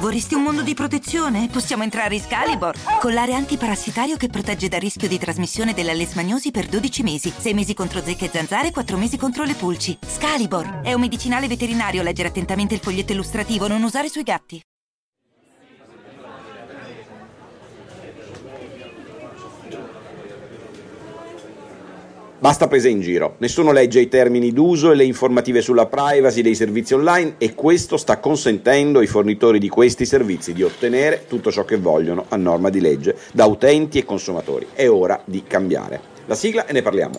Vorresti un mondo di protezione? Possiamo entrare in Scalibor. Collare antiparassitario che protegge dal rischio di trasmissione della lesmagnosi per 12 mesi. 6 mesi contro zecche e zanzare, 4 mesi contro le pulci. Scalibor è un medicinale veterinario. Leggere attentamente il foglietto illustrativo. Non usare sui gatti. Basta presa in giro, nessuno legge i termini d'uso e le informative sulla privacy dei servizi online e questo sta consentendo ai fornitori di questi servizi di ottenere tutto ciò che vogliono a norma di legge da utenti e consumatori. È ora di cambiare. La sigla e ne parliamo.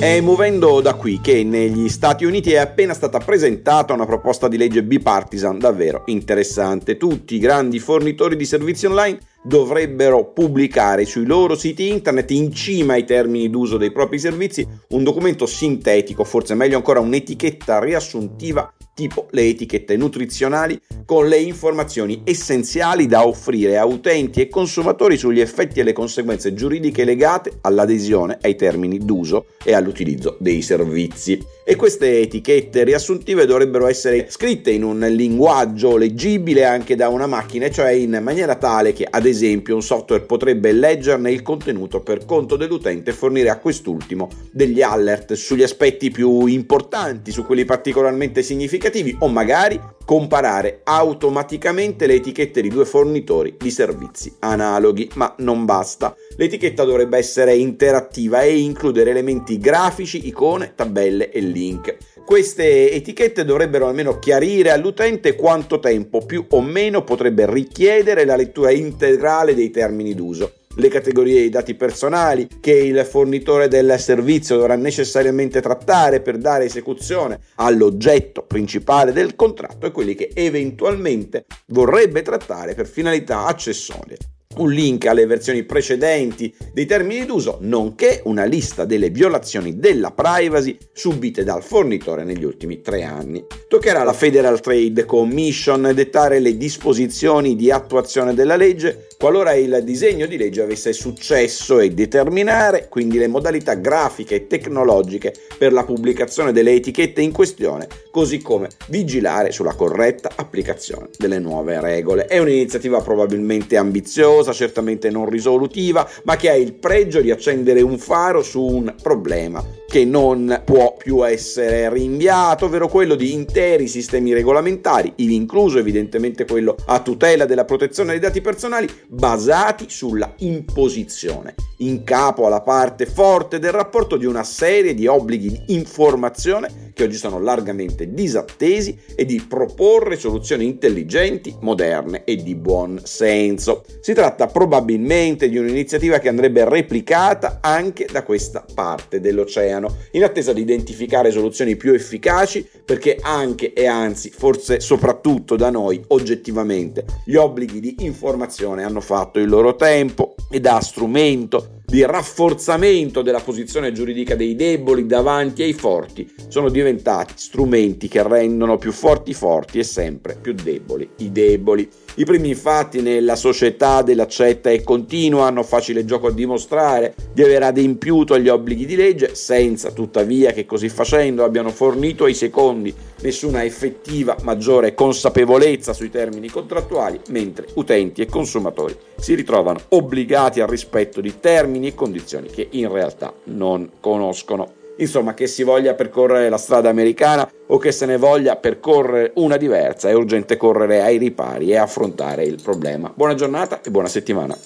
È muovendo da qui che negli Stati Uniti è appena stata presentata una proposta di legge bipartisan davvero interessante. Tutti i grandi fornitori di servizi online dovrebbero pubblicare sui loro siti internet in cima ai termini d'uso dei propri servizi un documento sintetico, forse meglio ancora un'etichetta riassuntiva tipo le etichette nutrizionali con le informazioni essenziali da offrire a utenti e consumatori sugli effetti e le conseguenze giuridiche legate all'adesione ai termini d'uso e all'utilizzo dei servizi. E queste etichette riassuntive dovrebbero essere scritte in un linguaggio leggibile anche da una macchina, cioè in maniera tale che ad esempio un software potrebbe leggerne il contenuto per conto dell'utente e fornire a quest'ultimo degli alert sugli aspetti più importanti, su quelli particolarmente significativi o magari comparare automaticamente le etichette di due fornitori di servizi analoghi, ma non basta. L'etichetta dovrebbe essere interattiva e includere elementi grafici, icone, tabelle e link. Queste etichette dovrebbero almeno chiarire all'utente quanto tempo più o meno potrebbe richiedere la lettura integrale dei termini d'uso le categorie di dati personali che il fornitore del servizio dovrà necessariamente trattare per dare esecuzione all'oggetto principale del contratto e quelli che eventualmente vorrebbe trattare per finalità accessorie un link alle versioni precedenti dei termini d'uso, nonché una lista delle violazioni della privacy subite dal fornitore negli ultimi tre anni. Toccherà alla Federal Trade Commission dettare le disposizioni di attuazione della legge qualora il disegno di legge avesse successo e determinare quindi le modalità grafiche e tecnologiche per la pubblicazione delle etichette in questione, così come vigilare sulla corretta applicazione delle nuove regole. È un'iniziativa probabilmente ambiziosa, certamente non risolutiva, ma che ha il pregio di accendere un faro su un problema che non può più essere rinviato, ovvero quello di interi sistemi regolamentari, incluso evidentemente quello a tutela della protezione dei dati personali, basati sulla imposizione in capo alla parte forte del rapporto di una serie di obblighi di informazione che oggi sono largamente disattesi e di proporre soluzioni intelligenti, moderne e di buon senso. Si tratta probabilmente di un'iniziativa che andrebbe replicata anche da questa parte dell'oceano, in attesa di identificare soluzioni più efficaci perché anche e anzi forse soprattutto da noi oggettivamente gli obblighi di informazione hanno fatto il loro tempo e da strumento di rafforzamento della posizione giuridica dei deboli davanti ai forti sono diventati strumenti che rendono più forti i forti e sempre più deboli i deboli. I primi infatti nella società dell'accetta e continua hanno facile gioco a dimostrare di aver adempiuto agli obblighi di legge senza tuttavia che così facendo abbiano fornito ai secondi nessuna effettiva maggiore consapevolezza sui termini contrattuali, mentre utenti e consumatori si ritrovano obbligati al rispetto di termini e condizioni che in realtà non conoscono. Insomma, che si voglia percorrere la strada americana o che se ne voglia percorrere una diversa, è urgente correre ai ripari e affrontare il problema. Buona giornata e buona settimana.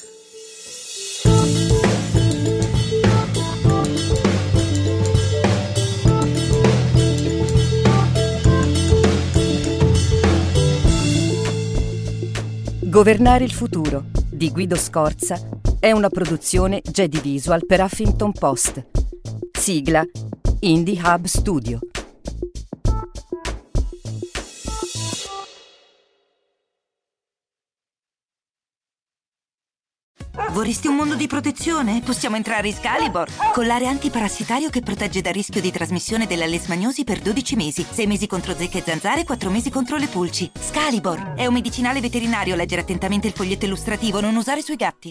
Governare il futuro di Guido Scorza è una produzione Jedi Visual per Huffington Post. Sigla Indie Hub Studio. Vorresti un mondo di protezione? Possiamo entrare in Scalibor. Collare antiparassitario che protegge dal rischio di trasmissione della lesmagnosi per 12 mesi. 6 mesi contro zecche e zanzare, 4 mesi contro le pulci. Scalibor è un medicinale veterinario. Leggere attentamente il foglietto illustrativo, non usare sui gatti.